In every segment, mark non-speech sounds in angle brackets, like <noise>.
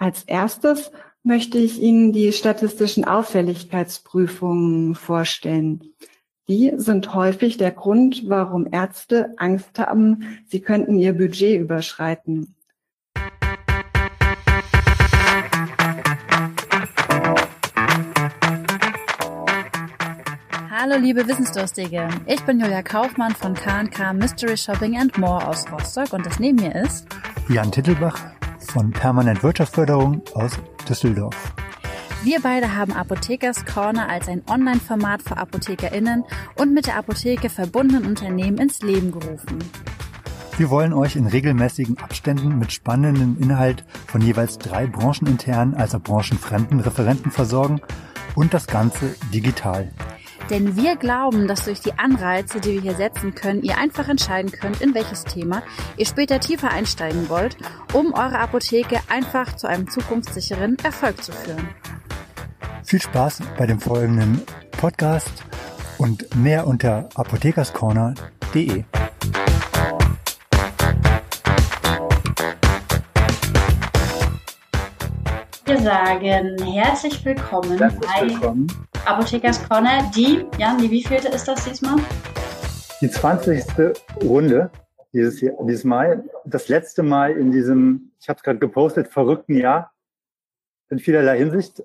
Als erstes möchte ich Ihnen die statistischen Auffälligkeitsprüfungen vorstellen. Die sind häufig der Grund, warum Ärzte Angst haben, sie könnten ihr Budget überschreiten. Hallo liebe Wissensdurstige, ich bin Julia Kaufmann von K&K Mystery Shopping and More aus Rostock und das neben mir ist Jan Tittelbach von Permanent Wirtschaftsförderung aus Düsseldorf. Wir beide haben Apothekers Corner als ein Online-Format für ApothekerInnen und mit der Apotheke verbundenen Unternehmen ins Leben gerufen. Wir wollen euch in regelmäßigen Abständen mit spannendem Inhalt von jeweils drei brancheninternen als auch branchenfremden Referenten versorgen und das Ganze digital. Denn wir glauben, dass durch die Anreize, die wir hier setzen können, ihr einfach entscheiden könnt, in welches Thema ihr später tiefer einsteigen wollt, um eure Apotheke einfach zu einem zukunftssicheren Erfolg zu führen. Viel Spaß bei dem folgenden Podcast und mehr unter apothekerscorner.de. Wir sagen herzlich willkommen Herzlich bei willkommen. Apothekers Corner. Die, Jan, die wievielte ist das diesmal? Die 20. Runde dieses, Jahr, dieses Mal. Das letzte Mal in diesem, ich habe es gerade gepostet, verrückten Jahr. In vielerlei Hinsicht.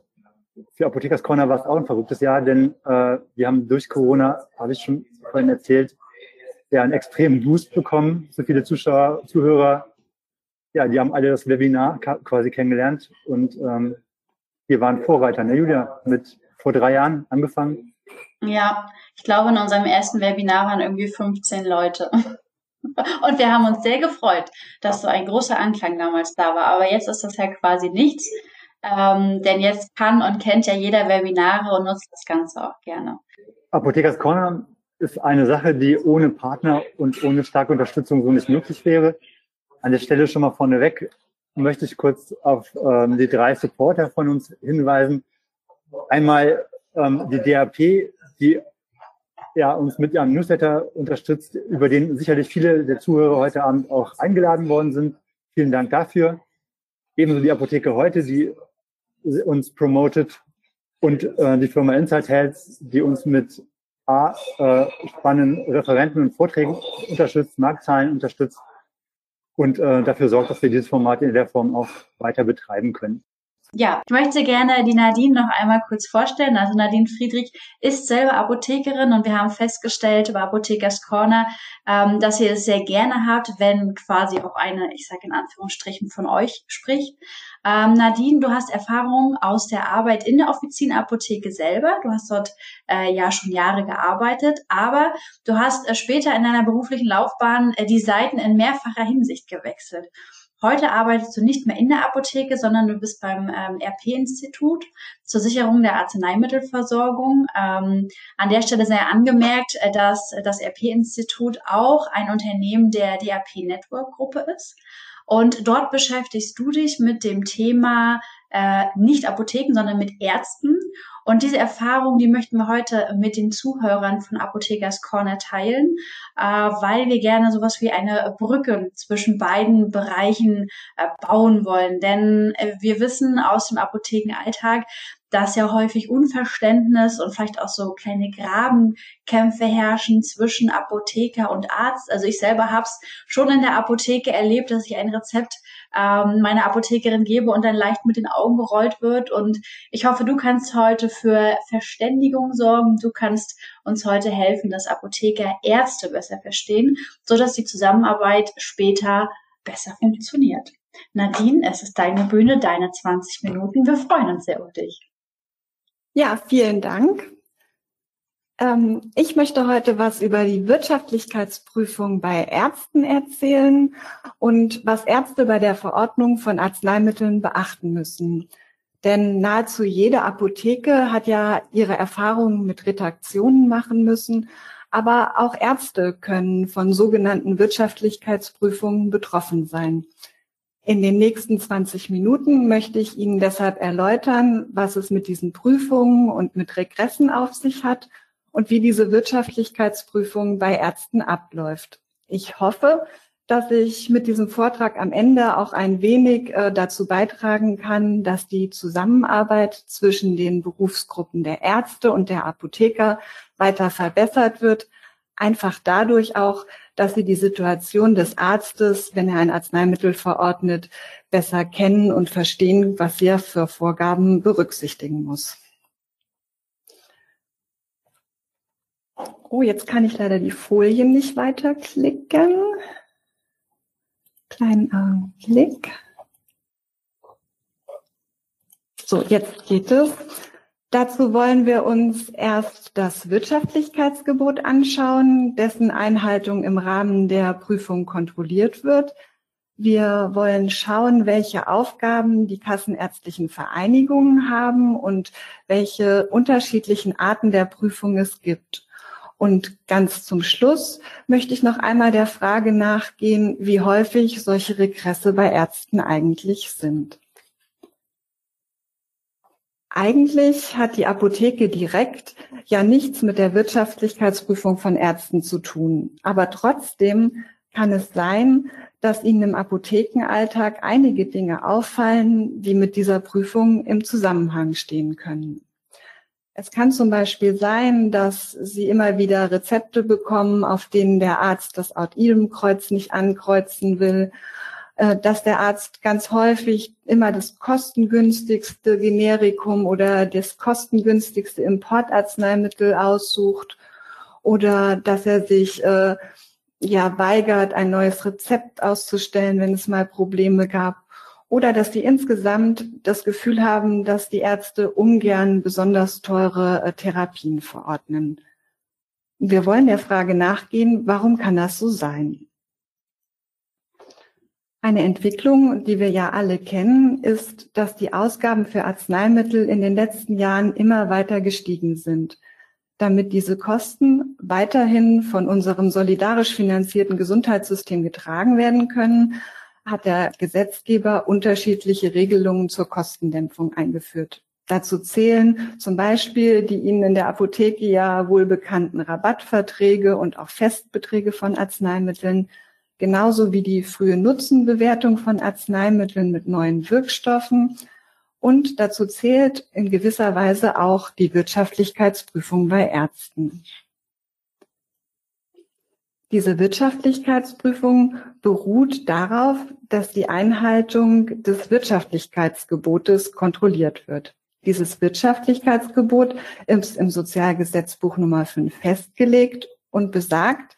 Für Apothekers Corner war es auch ein verrücktes Jahr, denn äh, wir haben durch Corona, habe ich schon vorhin erzählt, ja einen extremen Boost bekommen. So viele Zuschauer, Zuhörer, ja, die haben alle das Webinar quasi kennengelernt und ähm, wir waren Vorreiter, ne Julia, mit vor drei Jahren angefangen. Ja, ich glaube, in unserem ersten Webinar waren irgendwie 15 Leute. <laughs> Und wir haben uns sehr gefreut, dass so ein großer Anklang damals da war. Aber jetzt ist das ja quasi nichts. Ähm, denn jetzt kann und kennt ja jeder Webinare und nutzt das Ganze auch gerne. Apothekers Corner ist eine Sache, die ohne Partner und ohne starke Unterstützung so nicht möglich wäre. An der Stelle schon mal vorneweg möchte ich kurz auf ähm, die drei Supporter von uns hinweisen. Einmal ähm, die DAP, die ja, uns mit ihrem Newsletter unterstützt, über den sicherlich viele der Zuhörer heute Abend auch eingeladen worden sind. Vielen Dank dafür. Ebenso die Apotheke heute, die uns promotet und äh, die Firma Insight Health, die uns mit A, äh, spannenden Referenten und Vorträgen unterstützt, Marktzahlen unterstützt und äh, dafür sorgt, dass wir dieses Format in der Form auch weiter betreiben können. Ja, ich möchte gerne die Nadine noch einmal kurz vorstellen. Also Nadine Friedrich ist selber Apothekerin und wir haben festgestellt über Apothekers Corner, ähm, dass ihr es sehr gerne habt, wenn quasi auch eine, ich sage in Anführungsstrichen, von euch spricht. Ähm, Nadine, du hast Erfahrung aus der Arbeit in der Offizienapotheke selber. Du hast dort äh, ja schon Jahre gearbeitet, aber du hast äh, später in deiner beruflichen Laufbahn äh, die Seiten in mehrfacher Hinsicht gewechselt. Heute arbeitest du nicht mehr in der Apotheke, sondern du bist beim ähm, RP-Institut zur Sicherung der Arzneimittelversorgung. Ähm, an der Stelle sei angemerkt, äh, dass das RP-Institut auch ein Unternehmen der DAP Network Gruppe ist. Und dort beschäftigst du dich mit dem Thema äh, nicht Apotheken, sondern mit Ärzten. Und diese Erfahrung, die möchten wir heute mit den Zuhörern von Apothekers Corner teilen, äh, weil wir gerne sowas wie eine Brücke zwischen beiden Bereichen äh, bauen wollen. Denn äh, wir wissen aus dem Apothekenalltag, dass ja häufig Unverständnis und vielleicht auch so kleine Grabenkämpfe herrschen zwischen Apotheker und Arzt. Also ich selber habe es schon in der Apotheke erlebt, dass ich ein Rezept ähm, meiner Apothekerin gebe und dann leicht mit den Augen gerollt wird. Und ich hoffe, du kannst heute für Verständigung sorgen. Du kannst uns heute helfen, dass Apotheker Ärzte besser verstehen, so dass die Zusammenarbeit später besser funktioniert. Nadine, es ist deine Bühne, deine 20 Minuten. Wir freuen uns sehr auf dich. Ja, vielen Dank. Ähm, ich möchte heute was über die Wirtschaftlichkeitsprüfung bei Ärzten erzählen und was Ärzte bei der Verordnung von Arzneimitteln beachten müssen. Denn nahezu jede Apotheke hat ja ihre Erfahrungen mit Redaktionen machen müssen, aber auch Ärzte können von sogenannten Wirtschaftlichkeitsprüfungen betroffen sein. In den nächsten 20 Minuten möchte ich Ihnen deshalb erläutern, was es mit diesen Prüfungen und mit Regressen auf sich hat und wie diese Wirtschaftlichkeitsprüfung bei Ärzten abläuft. Ich hoffe, dass ich mit diesem Vortrag am Ende auch ein wenig äh, dazu beitragen kann, dass die Zusammenarbeit zwischen den Berufsgruppen der Ärzte und der Apotheker weiter verbessert wird. Einfach dadurch auch, dass sie die Situation des Arztes, wenn er ein Arzneimittel verordnet, besser kennen und verstehen, was er für Vorgaben berücksichtigen muss. Oh, jetzt kann ich leider die Folien nicht weiterklicken. Kleinen Augenblick. So, jetzt geht es. Dazu wollen wir uns erst das Wirtschaftlichkeitsgebot anschauen, dessen Einhaltung im Rahmen der Prüfung kontrolliert wird. Wir wollen schauen, welche Aufgaben die kassenärztlichen Vereinigungen haben und welche unterschiedlichen Arten der Prüfung es gibt. Und ganz zum Schluss möchte ich noch einmal der Frage nachgehen, wie häufig solche Regresse bei Ärzten eigentlich sind. Eigentlich hat die Apotheke direkt ja nichts mit der Wirtschaftlichkeitsprüfung von Ärzten zu tun. Aber trotzdem kann es sein, dass Ihnen im Apothekenalltag einige Dinge auffallen, die mit dieser Prüfung im Zusammenhang stehen können. Es kann zum Beispiel sein, dass Sie immer wieder Rezepte bekommen, auf denen der Arzt das Aut-Idem-Kreuz nicht ankreuzen will, dass der Arzt ganz häufig immer das kostengünstigste Generikum oder das kostengünstigste Importarzneimittel aussucht oder dass er sich äh, ja weigert, ein neues Rezept auszustellen, wenn es mal Probleme gab oder dass die insgesamt das Gefühl haben, dass die Ärzte ungern besonders teure äh, Therapien verordnen. Wir wollen der Frage nachgehen, warum kann das so sein? Eine Entwicklung, die wir ja alle kennen, ist, dass die Ausgaben für Arzneimittel in den letzten Jahren immer weiter gestiegen sind. Damit diese Kosten weiterhin von unserem solidarisch finanzierten Gesundheitssystem getragen werden können, hat der Gesetzgeber unterschiedliche Regelungen zur Kostendämpfung eingeführt. Dazu zählen zum Beispiel die Ihnen in der Apotheke ja wohl bekannten Rabattverträge und auch Festbeträge von Arzneimitteln, genauso wie die frühe Nutzenbewertung von Arzneimitteln mit neuen Wirkstoffen. Und dazu zählt in gewisser Weise auch die Wirtschaftlichkeitsprüfung bei Ärzten. Diese Wirtschaftlichkeitsprüfung beruht darauf, dass die Einhaltung des Wirtschaftlichkeitsgebotes kontrolliert wird. Dieses Wirtschaftlichkeitsgebot ist im Sozialgesetzbuch Nummer 5 festgelegt und besagt,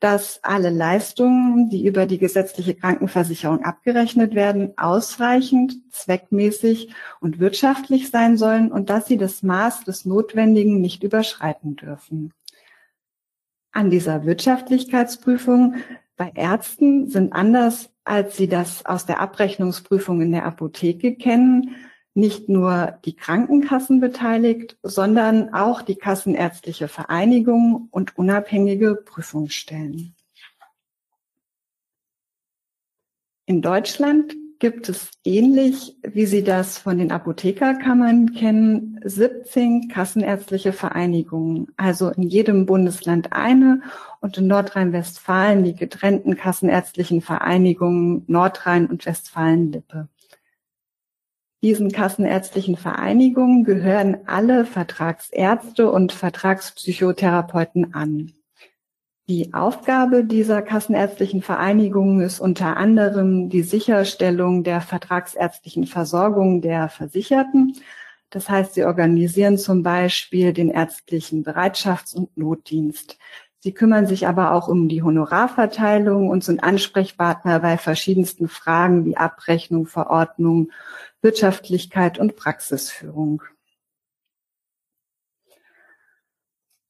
dass alle Leistungen, die über die gesetzliche Krankenversicherung abgerechnet werden, ausreichend, zweckmäßig und wirtschaftlich sein sollen und dass sie das Maß des Notwendigen nicht überschreiten dürfen. An dieser Wirtschaftlichkeitsprüfung bei Ärzten sind anders, als Sie das aus der Abrechnungsprüfung in der Apotheke kennen, nicht nur die Krankenkassen beteiligt, sondern auch die Kassenärztliche Vereinigung und unabhängige Prüfungsstellen. In Deutschland gibt es ähnlich, wie Sie das von den Apothekerkammern kennen, 17 kassenärztliche Vereinigungen, also in jedem Bundesland eine und in Nordrhein-Westfalen die getrennten kassenärztlichen Vereinigungen Nordrhein und Westfalen-Lippe. Diesen kassenärztlichen Vereinigungen gehören alle Vertragsärzte und Vertragspsychotherapeuten an. Die Aufgabe dieser kassenärztlichen Vereinigungen ist unter anderem die Sicherstellung der vertragsärztlichen Versorgung der Versicherten. Das heißt, sie organisieren zum Beispiel den ärztlichen Bereitschafts- und Notdienst. Sie kümmern sich aber auch um die Honorarverteilung und sind Ansprechpartner bei verschiedensten Fragen wie Abrechnung, Verordnung, Wirtschaftlichkeit und Praxisführung.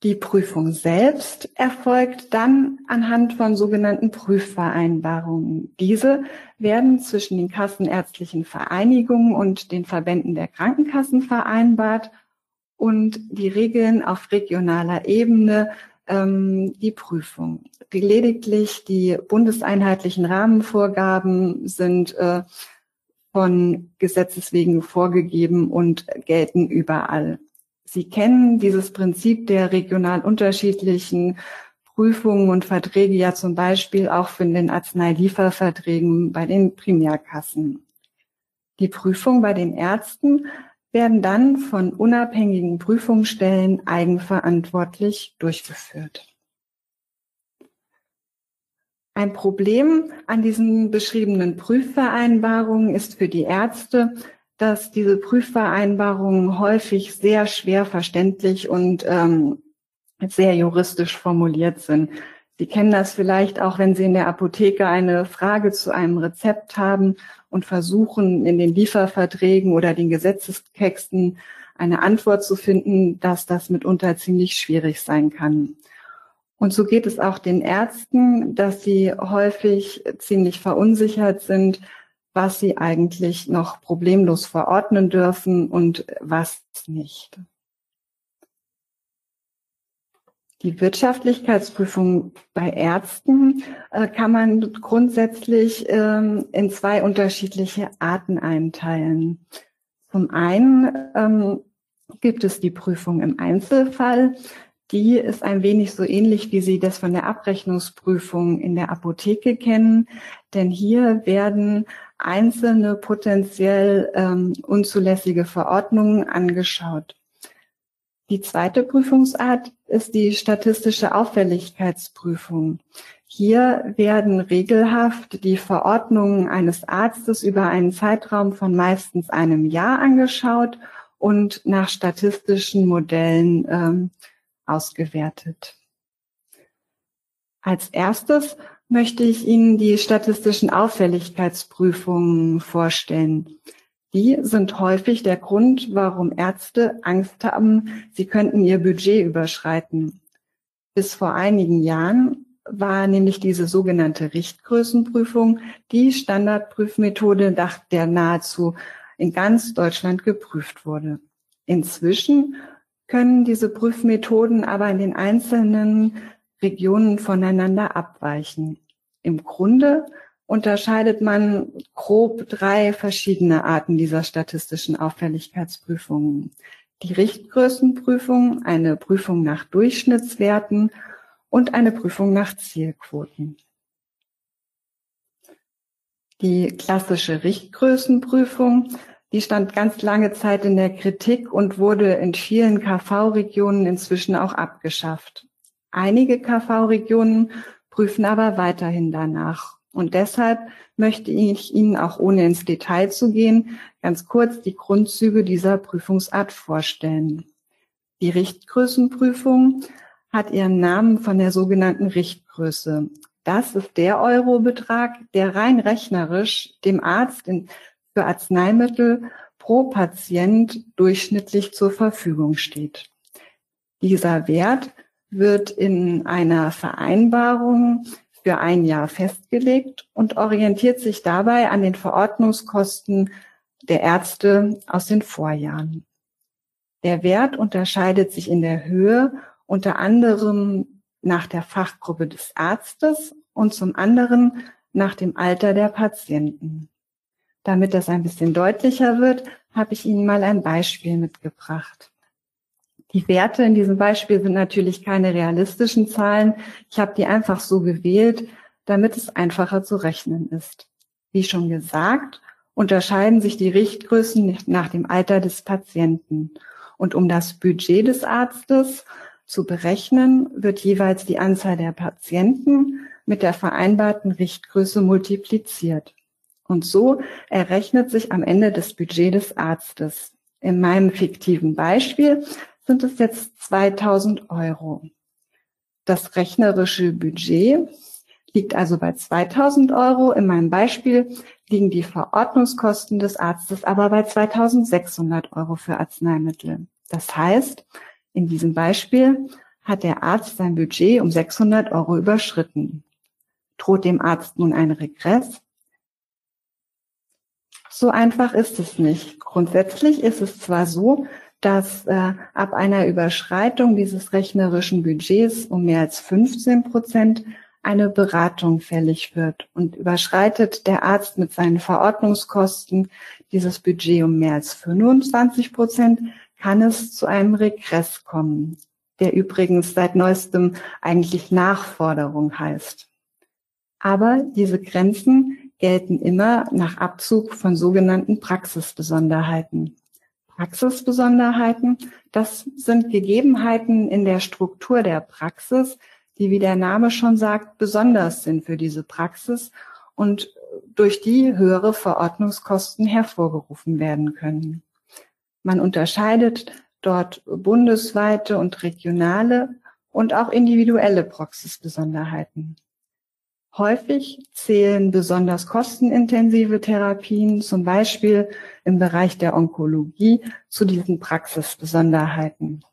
Die Prüfung selbst erfolgt dann anhand von sogenannten Prüfvereinbarungen. Diese werden zwischen den kassenärztlichen Vereinigungen und den Verbänden der Krankenkassen vereinbart und die regeln auf regionaler Ebene ähm, die Prüfung. Lediglich die bundeseinheitlichen Rahmenvorgaben sind äh, von Gesetzes wegen vorgegeben und gelten überall. Sie kennen dieses Prinzip der regional unterschiedlichen Prüfungen und Verträge ja zum Beispiel auch für den Arzneilieferverträgen bei den Primärkassen. Die Prüfungen bei den Ärzten werden dann von unabhängigen Prüfungsstellen eigenverantwortlich durchgeführt. Ein Problem an diesen beschriebenen Prüfvereinbarungen ist für die Ärzte, dass diese Prüfvereinbarungen häufig sehr schwer verständlich und ähm, sehr juristisch formuliert sind. Sie kennen das vielleicht auch, wenn Sie in der Apotheke eine Frage zu einem Rezept haben und versuchen, in den Lieferverträgen oder den Gesetzestexten eine Antwort zu finden, dass das mitunter ziemlich schwierig sein kann. Und so geht es auch den Ärzten, dass sie häufig ziemlich verunsichert sind, was sie eigentlich noch problemlos verordnen dürfen und was nicht. Die Wirtschaftlichkeitsprüfung bei Ärzten äh, kann man grundsätzlich ähm, in zwei unterschiedliche Arten einteilen. Zum einen ähm, gibt es die Prüfung im Einzelfall. Die ist ein wenig so ähnlich, wie Sie das von der Abrechnungsprüfung in der Apotheke kennen. Denn hier werden einzelne potenziell ähm, unzulässige Verordnungen angeschaut. Die zweite Prüfungsart ist die statistische Auffälligkeitsprüfung. Hier werden regelhaft die Verordnungen eines Arztes über einen Zeitraum von meistens einem Jahr angeschaut und nach statistischen Modellen ähm, ausgewertet. Als erstes möchte ich Ihnen die statistischen Auffälligkeitsprüfungen vorstellen. Die sind häufig der Grund, warum Ärzte Angst haben, sie könnten ihr Budget überschreiten. Bis vor einigen Jahren war nämlich diese sogenannte Richtgrößenprüfung die Standardprüfmethode, nach der nahezu in ganz Deutschland geprüft wurde. Inzwischen können diese Prüfmethoden aber in den einzelnen Regionen voneinander abweichen. Im Grunde unterscheidet man grob drei verschiedene Arten dieser statistischen Auffälligkeitsprüfungen. Die Richtgrößenprüfung, eine Prüfung nach Durchschnittswerten und eine Prüfung nach Zielquoten. Die klassische Richtgrößenprüfung, die stand ganz lange Zeit in der Kritik und wurde in vielen KV-Regionen inzwischen auch abgeschafft. Einige KV-Regionen prüfen aber weiterhin danach. Und deshalb möchte ich Ihnen auch ohne ins Detail zu gehen, ganz kurz die Grundzüge dieser Prüfungsart vorstellen. Die Richtgrößenprüfung hat ihren Namen von der sogenannten Richtgröße. Das ist der Eurobetrag, der rein rechnerisch dem Arzt in, für Arzneimittel pro Patient durchschnittlich zur Verfügung steht. Dieser Wert wird in einer Vereinbarung für ein Jahr festgelegt und orientiert sich dabei an den Verordnungskosten der Ärzte aus den Vorjahren. Der Wert unterscheidet sich in der Höhe unter anderem nach der Fachgruppe des Arztes und zum anderen nach dem Alter der Patienten. Damit das ein bisschen deutlicher wird, habe ich Ihnen mal ein Beispiel mitgebracht. Die Werte in diesem Beispiel sind natürlich keine realistischen Zahlen. Ich habe die einfach so gewählt, damit es einfacher zu rechnen ist. Wie schon gesagt, unterscheiden sich die Richtgrößen nach dem Alter des Patienten. Und um das Budget des Arztes zu berechnen, wird jeweils die Anzahl der Patienten mit der vereinbarten Richtgröße multipliziert. Und so errechnet sich am Ende das Budget des Arztes. In meinem fiktiven Beispiel sind es jetzt 2000 Euro. Das rechnerische Budget liegt also bei 2000 Euro. In meinem Beispiel liegen die Verordnungskosten des Arztes aber bei 2600 Euro für Arzneimittel. Das heißt, in diesem Beispiel hat der Arzt sein Budget um 600 Euro überschritten. Droht dem Arzt nun ein Regress? So einfach ist es nicht. Grundsätzlich ist es zwar so, dass äh, ab einer Überschreitung dieses rechnerischen Budgets um mehr als 15 Prozent eine Beratung fällig wird. Und überschreitet der Arzt mit seinen Verordnungskosten dieses Budget um mehr als 25 Prozent, kann es zu einem Regress kommen. der übrigens seit neuestem eigentlich Nachforderung heißt. Aber diese Grenzen gelten immer nach Abzug von sogenannten Praxisbesonderheiten. Praxisbesonderheiten, das sind Gegebenheiten in der Struktur der Praxis, die, wie der Name schon sagt, besonders sind für diese Praxis und durch die höhere Verordnungskosten hervorgerufen werden können. Man unterscheidet dort bundesweite und regionale und auch individuelle Praxisbesonderheiten. Häufig zählen besonders kostenintensive Therapien, zum Beispiel im Bereich der Onkologie, zu diesen Praxisbesonderheiten.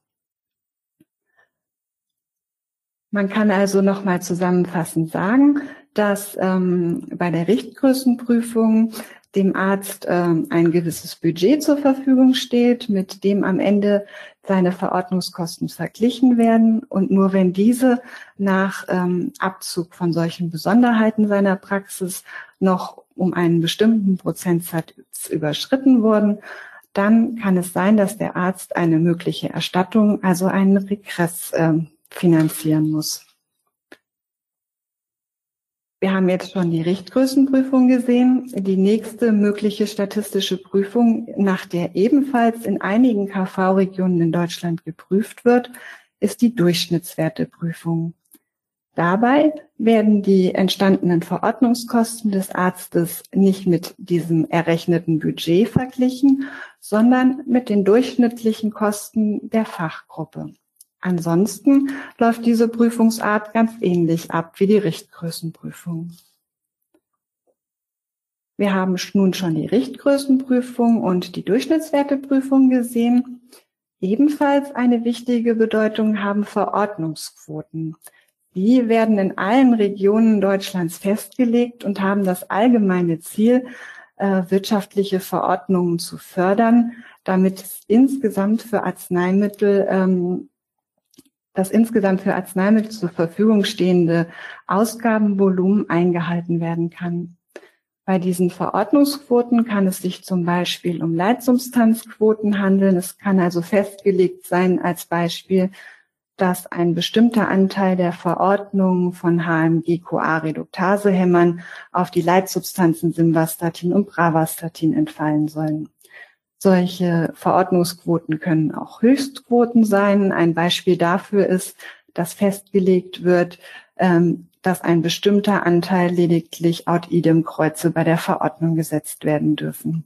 Man kann also nochmal zusammenfassend sagen, dass ähm, bei der Richtgrößenprüfung dem Arzt ähm, ein gewisses Budget zur Verfügung steht, mit dem am Ende seine Verordnungskosten verglichen werden. Und nur wenn diese nach ähm, Abzug von solchen Besonderheiten seiner Praxis noch um einen bestimmten Prozentsatz überschritten wurden, dann kann es sein, dass der Arzt eine mögliche Erstattung, also einen Regress äh, finanzieren muss. Wir haben jetzt schon die Richtgrößenprüfung gesehen. Die nächste mögliche statistische Prüfung, nach der ebenfalls in einigen KV-Regionen in Deutschland geprüft wird, ist die Durchschnittswerteprüfung. Dabei werden die entstandenen Verordnungskosten des Arztes nicht mit diesem errechneten Budget verglichen, sondern mit den durchschnittlichen Kosten der Fachgruppe. Ansonsten läuft diese Prüfungsart ganz ähnlich ab wie die Richtgrößenprüfung. Wir haben nun schon die Richtgrößenprüfung und die Durchschnittswerteprüfung gesehen. Ebenfalls eine wichtige Bedeutung haben Verordnungsquoten. Die werden in allen Regionen Deutschlands festgelegt und haben das allgemeine Ziel, äh, wirtschaftliche Verordnungen zu fördern, damit es insgesamt für Arzneimittel ähm, das insgesamt für Arzneimittel zur Verfügung stehende Ausgabenvolumen eingehalten werden kann. Bei diesen Verordnungsquoten kann es sich zum Beispiel um Leitsubstanzquoten handeln. Es kann also festgelegt sein als Beispiel, dass ein bestimmter Anteil der Verordnung von HMG-CoA-Reduktase-Hämmern auf die Leitsubstanzen Simvastatin und Bravastatin entfallen sollen. Solche Verordnungsquoten können auch Höchstquoten sein. Ein Beispiel dafür ist, dass festgelegt wird, ähm, dass ein bestimmter Anteil lediglich out idem Kreuze bei der Verordnung gesetzt werden dürfen.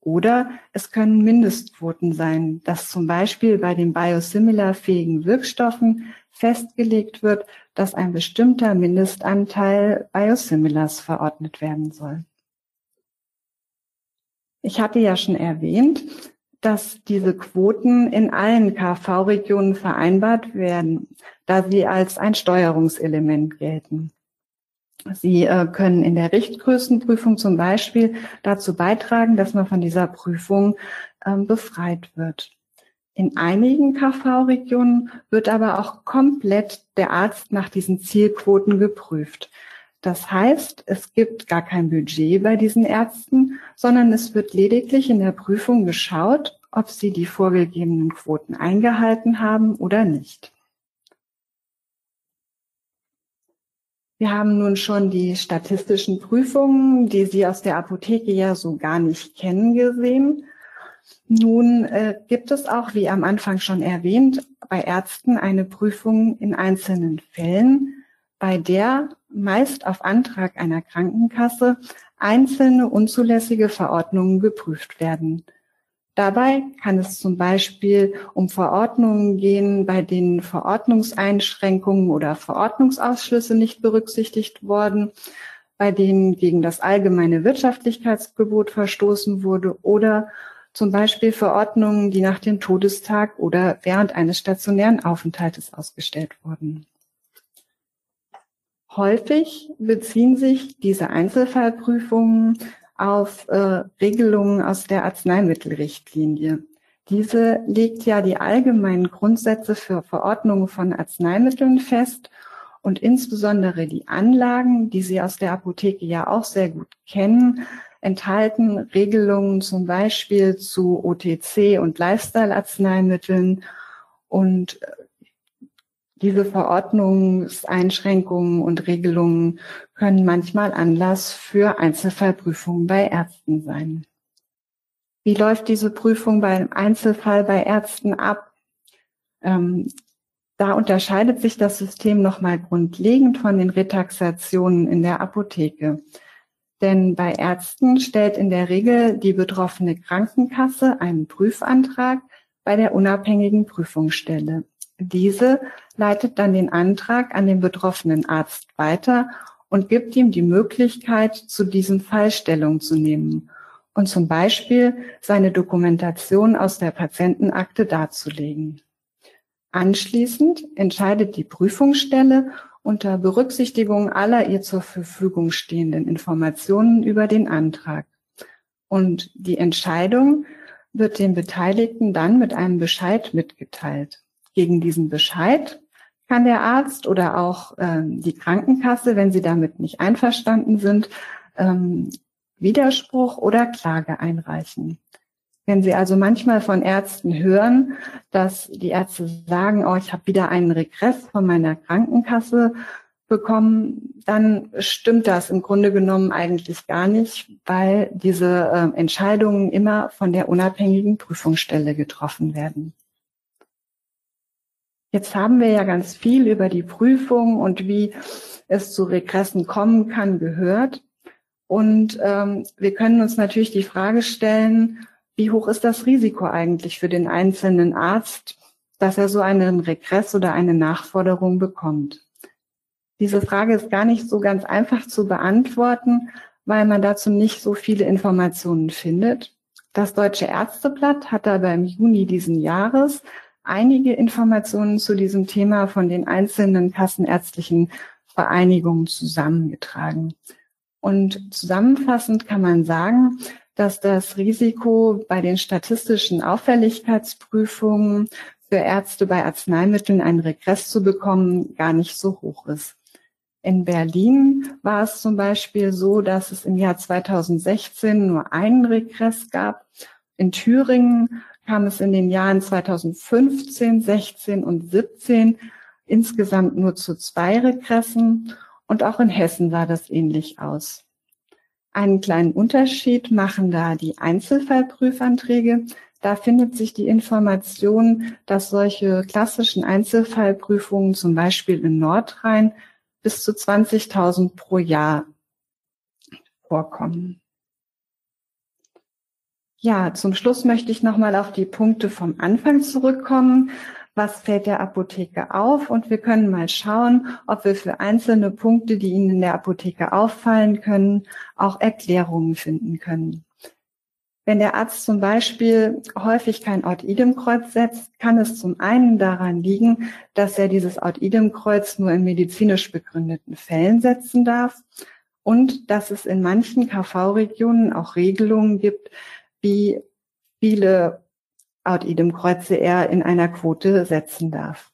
Oder es können Mindestquoten sein, dass zum Beispiel bei den biosimilarfähigen Wirkstoffen festgelegt wird, dass ein bestimmter Mindestanteil Biosimilars verordnet werden soll. Ich hatte ja schon erwähnt, dass diese Quoten in allen KV-Regionen vereinbart werden, da sie als ein Steuerungselement gelten. Sie äh, können in der Richtgrößenprüfung zum Beispiel dazu beitragen, dass man von dieser Prüfung äh, befreit wird. In einigen KV-Regionen wird aber auch komplett der Arzt nach diesen Zielquoten geprüft. Das heißt, es gibt gar kein Budget bei diesen Ärzten, sondern es wird lediglich in der Prüfung geschaut, ob sie die vorgegebenen Quoten eingehalten haben oder nicht. Wir haben nun schon die statistischen Prüfungen, die Sie aus der Apotheke ja so gar nicht kennen, gesehen. Nun äh, gibt es auch, wie am Anfang schon erwähnt, bei Ärzten eine Prüfung in einzelnen Fällen, bei der meist auf Antrag einer Krankenkasse einzelne unzulässige Verordnungen geprüft werden. Dabei kann es zum Beispiel um Verordnungen gehen, bei denen Verordnungseinschränkungen oder Verordnungsausschlüsse nicht berücksichtigt wurden, bei denen gegen das allgemeine Wirtschaftlichkeitsgebot verstoßen wurde oder zum Beispiel Verordnungen, die nach dem Todestag oder während eines stationären Aufenthaltes ausgestellt wurden. Häufig beziehen sich diese Einzelfallprüfungen auf äh, Regelungen aus der Arzneimittelrichtlinie. Diese legt ja die allgemeinen Grundsätze für Verordnungen von Arzneimitteln fest und insbesondere die Anlagen, die Sie aus der Apotheke ja auch sehr gut kennen, enthalten Regelungen zum Beispiel zu OTC und Lifestyle-Arzneimitteln und diese Verordnungseinschränkungen und Regelungen können manchmal Anlass für Einzelfallprüfungen bei Ärzten sein. Wie läuft diese Prüfung beim Einzelfall bei Ärzten ab? Ähm, da unterscheidet sich das System nochmal grundlegend von den Retaxationen in der Apotheke. Denn bei Ärzten stellt in der Regel die betroffene Krankenkasse einen Prüfantrag bei der unabhängigen Prüfungsstelle. Diese leitet dann den Antrag an den betroffenen Arzt weiter und gibt ihm die Möglichkeit, zu diesem Fall Stellung zu nehmen und zum Beispiel seine Dokumentation aus der Patientenakte darzulegen. Anschließend entscheidet die Prüfungsstelle unter Berücksichtigung aller ihr zur Verfügung stehenden Informationen über den Antrag. Und die Entscheidung wird den Beteiligten dann mit einem Bescheid mitgeteilt. Gegen diesen Bescheid kann der Arzt oder auch ähm, die Krankenkasse, wenn sie damit nicht einverstanden sind, ähm, Widerspruch oder Klage einreichen. Wenn Sie also manchmal von Ärzten hören, dass die Ärzte sagen, oh, ich habe wieder einen Regress von meiner Krankenkasse bekommen, dann stimmt das im Grunde genommen eigentlich gar nicht, weil diese äh, Entscheidungen immer von der unabhängigen Prüfungsstelle getroffen werden. Jetzt haben wir ja ganz viel über die Prüfung und wie es zu Regressen kommen kann gehört. Und ähm, wir können uns natürlich die Frage stellen, wie hoch ist das Risiko eigentlich für den einzelnen Arzt, dass er so einen Regress oder eine Nachforderung bekommt? Diese Frage ist gar nicht so ganz einfach zu beantworten, weil man dazu nicht so viele Informationen findet. Das Deutsche Ärzteblatt hat aber im Juni diesen Jahres einige Informationen zu diesem Thema von den einzelnen kassenärztlichen Vereinigungen zusammengetragen. Und zusammenfassend kann man sagen, dass das Risiko bei den statistischen Auffälligkeitsprüfungen für Ärzte bei Arzneimitteln einen Regress zu bekommen gar nicht so hoch ist. In Berlin war es zum Beispiel so, dass es im Jahr 2016 nur einen Regress gab. In Thüringen kam es in den Jahren 2015, 16 und 17 insgesamt nur zu zwei Regressen und auch in Hessen sah das ähnlich aus. Einen kleinen Unterschied machen da die Einzelfallprüfanträge. Da findet sich die Information, dass solche klassischen Einzelfallprüfungen zum Beispiel in Nordrhein bis zu 20.000 pro Jahr vorkommen. Ja, zum Schluss möchte ich nochmal auf die Punkte vom Anfang zurückkommen was fällt der Apotheke auf und wir können mal schauen, ob wir für einzelne Punkte, die Ihnen in der Apotheke auffallen können, auch Erklärungen finden können. Wenn der Arzt zum Beispiel häufig kein Ort-Idem-Kreuz setzt, kann es zum einen daran liegen, dass er dieses Ort-Idem-Kreuz nur in medizinisch begründeten Fällen setzen darf und dass es in manchen KV-Regionen auch Regelungen gibt, wie viele out idem Kreuze er in einer Quote setzen darf.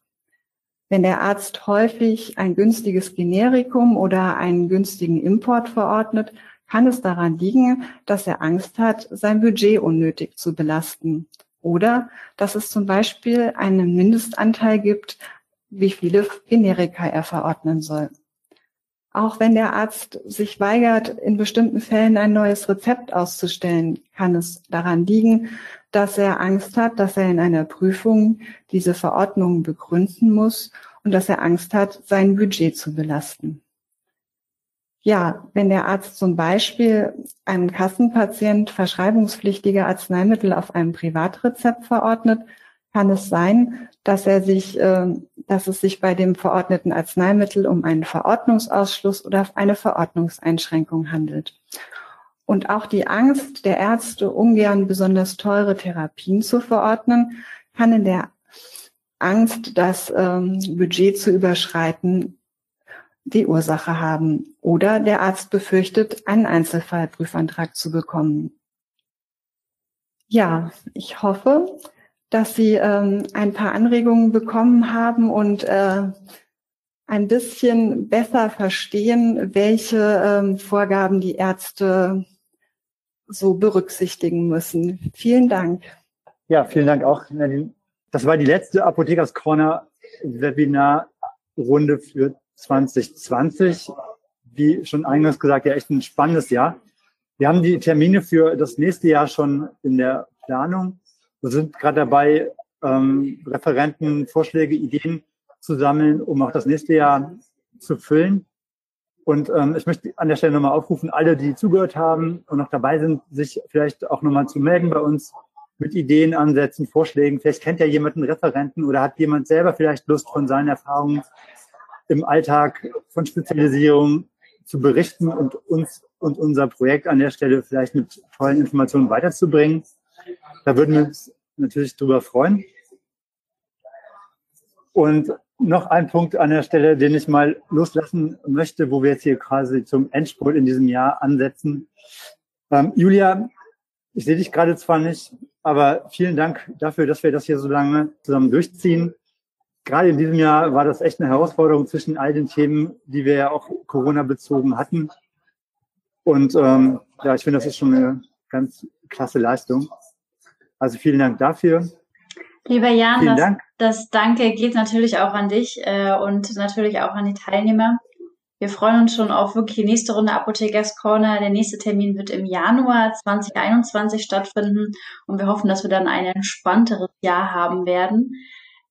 Wenn der Arzt häufig ein günstiges Generikum oder einen günstigen Import verordnet, kann es daran liegen, dass er Angst hat, sein Budget unnötig zu belasten. Oder dass es zum Beispiel einen Mindestanteil gibt, wie viele Generika er verordnen soll. Auch wenn der Arzt sich weigert, in bestimmten Fällen ein neues Rezept auszustellen, kann es daran liegen, dass er Angst hat, dass er in einer Prüfung diese Verordnungen begründen muss und dass er Angst hat, sein Budget zu belasten. Ja, wenn der Arzt zum Beispiel einem Kassenpatient verschreibungspflichtige Arzneimittel auf einem Privatrezept verordnet, kann es sein, dass er sich, äh, dass es sich bei dem verordneten Arzneimittel um einen Verordnungsausschluss oder eine Verordnungseinschränkung handelt. Und auch die Angst der Ärzte, ungern besonders teure Therapien zu verordnen, kann in der Angst, das ähm, Budget zu überschreiten, die Ursache haben. Oder der Arzt befürchtet, einen Einzelfallprüfantrag zu bekommen. Ja, ich hoffe, dass Sie ähm, ein paar Anregungen bekommen haben und äh, ein bisschen besser verstehen, welche ähm, Vorgaben die Ärzte so berücksichtigen müssen. Vielen Dank. Ja, vielen Dank auch, Nadine. das war die letzte Apothekers Corner Webinar-Runde für 2020. Wie schon eingangs gesagt, ja echt ein spannendes Jahr. Wir haben die Termine für das nächste Jahr schon in der Planung. Wir sind gerade dabei, ähm, Referenten, Vorschläge, Ideen zu sammeln, um auch das nächste Jahr zu füllen. Und ähm, ich möchte an der Stelle nochmal aufrufen, alle, die zugehört haben und noch dabei sind, sich vielleicht auch nochmal zu melden bei uns mit Ideen, Ansätzen, Vorschlägen. Vielleicht kennt ja jemand einen Referenten oder hat jemand selber vielleicht Lust von seinen Erfahrungen im Alltag von Spezialisierung zu berichten und uns und unser Projekt an der Stelle vielleicht mit tollen Informationen weiterzubringen. Da würden wir uns natürlich drüber freuen. Und noch ein Punkt an der Stelle, den ich mal loslassen möchte, wo wir jetzt hier quasi zum Endspurt in diesem Jahr ansetzen. Ähm, Julia, ich sehe dich gerade zwar nicht, aber vielen Dank dafür, dass wir das hier so lange zusammen durchziehen. Gerade in diesem Jahr war das echt eine Herausforderung zwischen all den Themen, die wir ja auch Corona-bezogen hatten. Und ähm, ja, ich finde, das ist schon eine ganz klasse Leistung. Also vielen Dank dafür. Lieber Jan, das, Dank. das Danke geht natürlich auch an dich äh, und natürlich auch an die Teilnehmer. Wir freuen uns schon auf wirklich die nächste Runde Apothekers Corner. Der nächste Termin wird im Januar 2021 stattfinden und wir hoffen, dass wir dann ein entspannteres Jahr haben werden.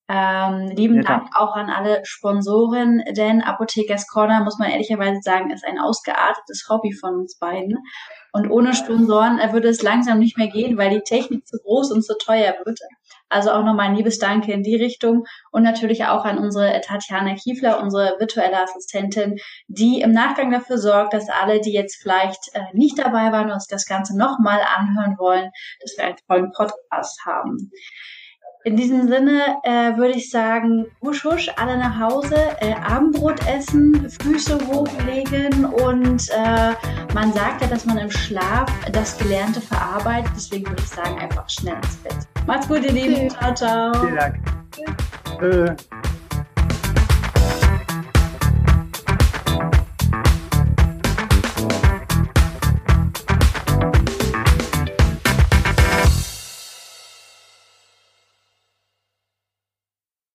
Ähm, lieben ja, Dank auch an alle Sponsoren, denn Apothekers Corner, muss man ehrlicherweise sagen, ist ein ausgeartetes Hobby von uns beiden. Und ohne Sponsoren äh, würde es langsam nicht mehr gehen, weil die Technik zu groß und zu teuer wird. Also auch nochmal ein liebes Danke in die Richtung und natürlich auch an unsere Tatjana Kiefler, unsere virtuelle Assistentin, die im Nachgang dafür sorgt, dass alle, die jetzt vielleicht äh, nicht dabei waren und das Ganze nochmal anhören wollen, dass wir einen tollen Podcast haben. In diesem Sinne äh, würde ich sagen, husch husch, alle nach Hause, äh, Abendbrot essen, Füße hochlegen und äh, man sagt ja, dass man im Schlaf das Gelernte verarbeitet. Deswegen würde ich sagen, einfach schnell ins Bett. Macht's gut, ihr Lieben. Ciao, ciao. Vielen Dank. Tschüss.